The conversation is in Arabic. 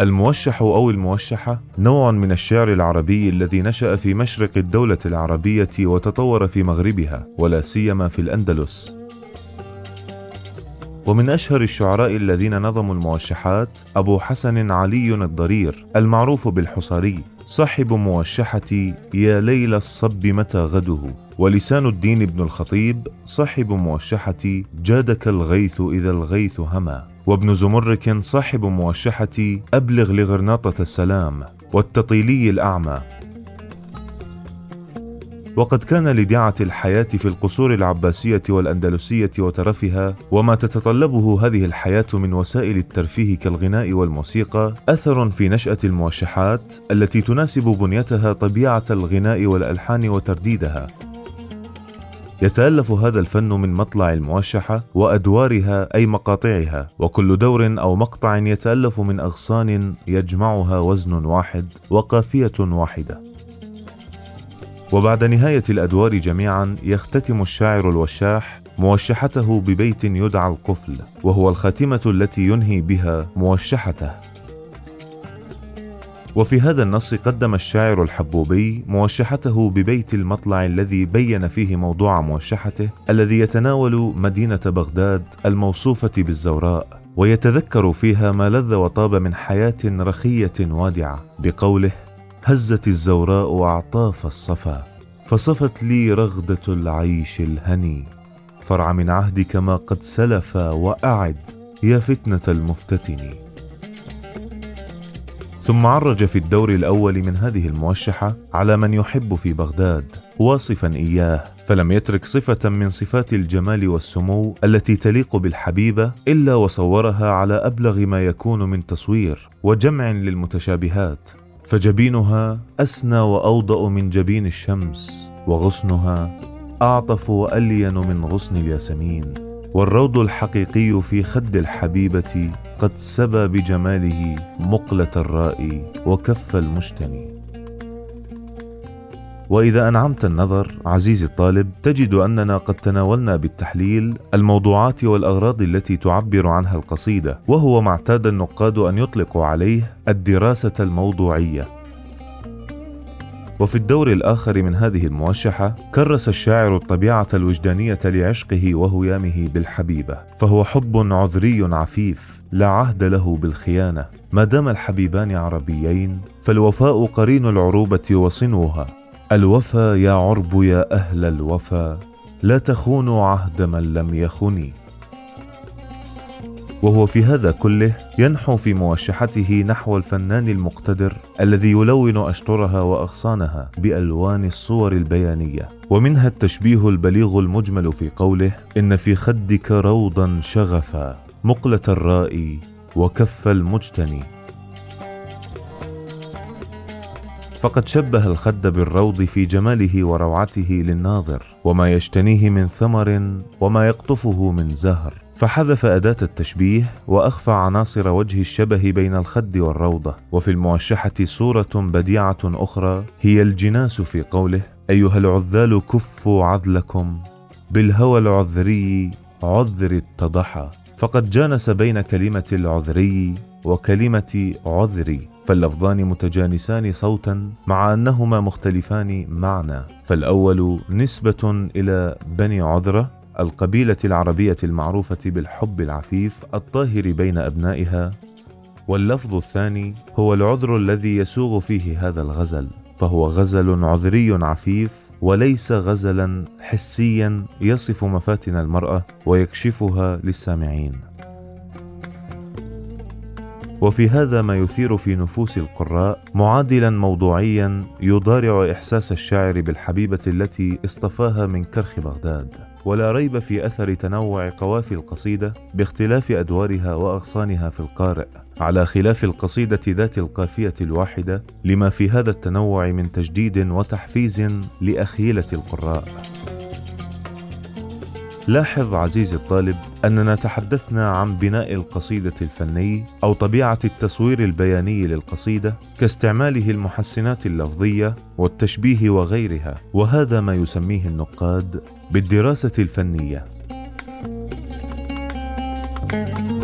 الموشح أو الموشحة نوع من الشعر العربي الذي نشأ في مشرق الدولة العربية وتطور في مغربها ولا سيما في الأندلس. ومن أشهر الشعراء الذين نظموا الموشحات أبو حسن علي الضرير المعروف بالحصاري صاحب موشحة يا ليل الصب متى غده ولسان الدين بن الخطيب صاحب موشحة جادك الغيث إذا الغيث هما وابن زمرك صاحب موشحة أبلغ لغرناطة السلام والتطيلي الأعمى. وقد كان لدعة الحياة في القصور العباسية والأندلسية وترفها وما تتطلبه هذه الحياة من وسائل الترفيه كالغناء والموسيقى أثر في نشأة الموشحات التي تناسب بنيتها طبيعة الغناء والألحان وترديدها. يتألف هذا الفن من مطلع الموشحة وأدوارها أي مقاطعها وكل دور أو مقطع يتألف من أغصان يجمعها وزن واحد وقافية واحدة. وبعد نهاية الأدوار جميعا يختتم الشاعر الوشاح موشحته ببيت يدعى القفل وهو الخاتمة التي ينهي بها موشحته. وفي هذا النص قدم الشاعر الحبوبي موشحته ببيت المطلع الذي بين فيه موضوع موشحته الذي يتناول مدينة بغداد الموصوفة بالزوراء ويتذكر فيها ما لذ وطاب من حياة رخية وادعة بقوله هزت الزوراء أعطاف الصفا فصفت لي رغدة العيش الهني. فرع من عهدك ما قد سلف وأعد يا فتنة المفتتن. ثم عرج في الدور الأول من هذه الموشحة على من يحب في بغداد واصفا إياه. فلم يترك صفة من صفات الجمال والسمو التي تليق بالحبيبة إلا وصورها على أبلغ ما يكون من تصوير وجمع للمتشابهات. فجبينها أسنى وأوضأ من جبين الشمس وغصنها أعطف وألين من غصن الياسمين. والروض الحقيقي في خد الحبيبة قد سبى بجماله مقلة الرائي وكف المجتني وإذا أنعمت النظر عزيزي الطالب تجد أننا قد تناولنا بالتحليل الموضوعات والأغراض التي تعبر عنها القصيدة وهو ما اعتاد النقاد أن يطلقوا عليه الدراسة الموضوعية. وفي الدور الآخر من هذه الموشحة كرس الشاعر الطبيعة الوجدانية لعشقه وهيامه بالحبيبة فهو حب عذري عفيف لا عهد له بالخيانة. ما دام الحبيبان عربيين فالوفاء قرين العروبة وصنوها. الوفا يا عرب يا أهل الوفا لا تخونوا عهد من لم يخني وهو في هذا كله ينحو في موشحته نحو الفنان المقتدر الذي يلون أشطرها وأغصانها بألوان الصور البيانية. ومنها التشبيه البليغ المجمل في قوله إن في خدك روضا شغفا مقلة الرائي وكف المجتني. فقد شبه الخد بالروض في جماله وروعته للناظر وما يجتنيه من ثمر وما يقطفه من زهر. فحذف أداة التشبيه وأخفى عناصر وجه الشبه بين الخد والروضة. وفي الموشحة صورة بديعة أخرى هي الجناس في قوله أيها العذال كفوا عذلكم بالهوى العذري عذر اتضحى فقد جانس بين كلمة العذري وكلمة عذري. فاللفظان متجانسان صوتا مع أنهما مختلفان معنى. فالأول نسبة إلى بني عذرة القبيلة العربية المعروفة بالحب العفيف الطاهر بين أبنائها. واللفظ الثاني هو العذر الذي يسوغ فيه هذا الغزل فهو غزل عذري عفيف وليس غزلا حسيا يصف مفاتن المرأة ويكشفها للسامعين. وفي هذا ما يثير في نفوس القراء معادلا موضوعيا يضارع إحساس الشاعر بالحبيبة التي اصطفاها من كرخ بغداد. ولا ريب في أثر تنوع قوافي القصيدة باختلاف أدوارها وأغصانها في القارئ. على خلاف القصيدة ذات القافية الواحدة لما في هذا التنوع من تجديد وتحفيز لأخيلة القراء. لاحظ عزيزي الطالب أننا تحدثنا عن بناء القصيدة الفني أو طبيعة التصوير البياني للقصيدة كاستعماله المحسنات اللفظية والتشبيه وغيرها وهذا ما يسميه النقاد بالدراسة الفنية. thank you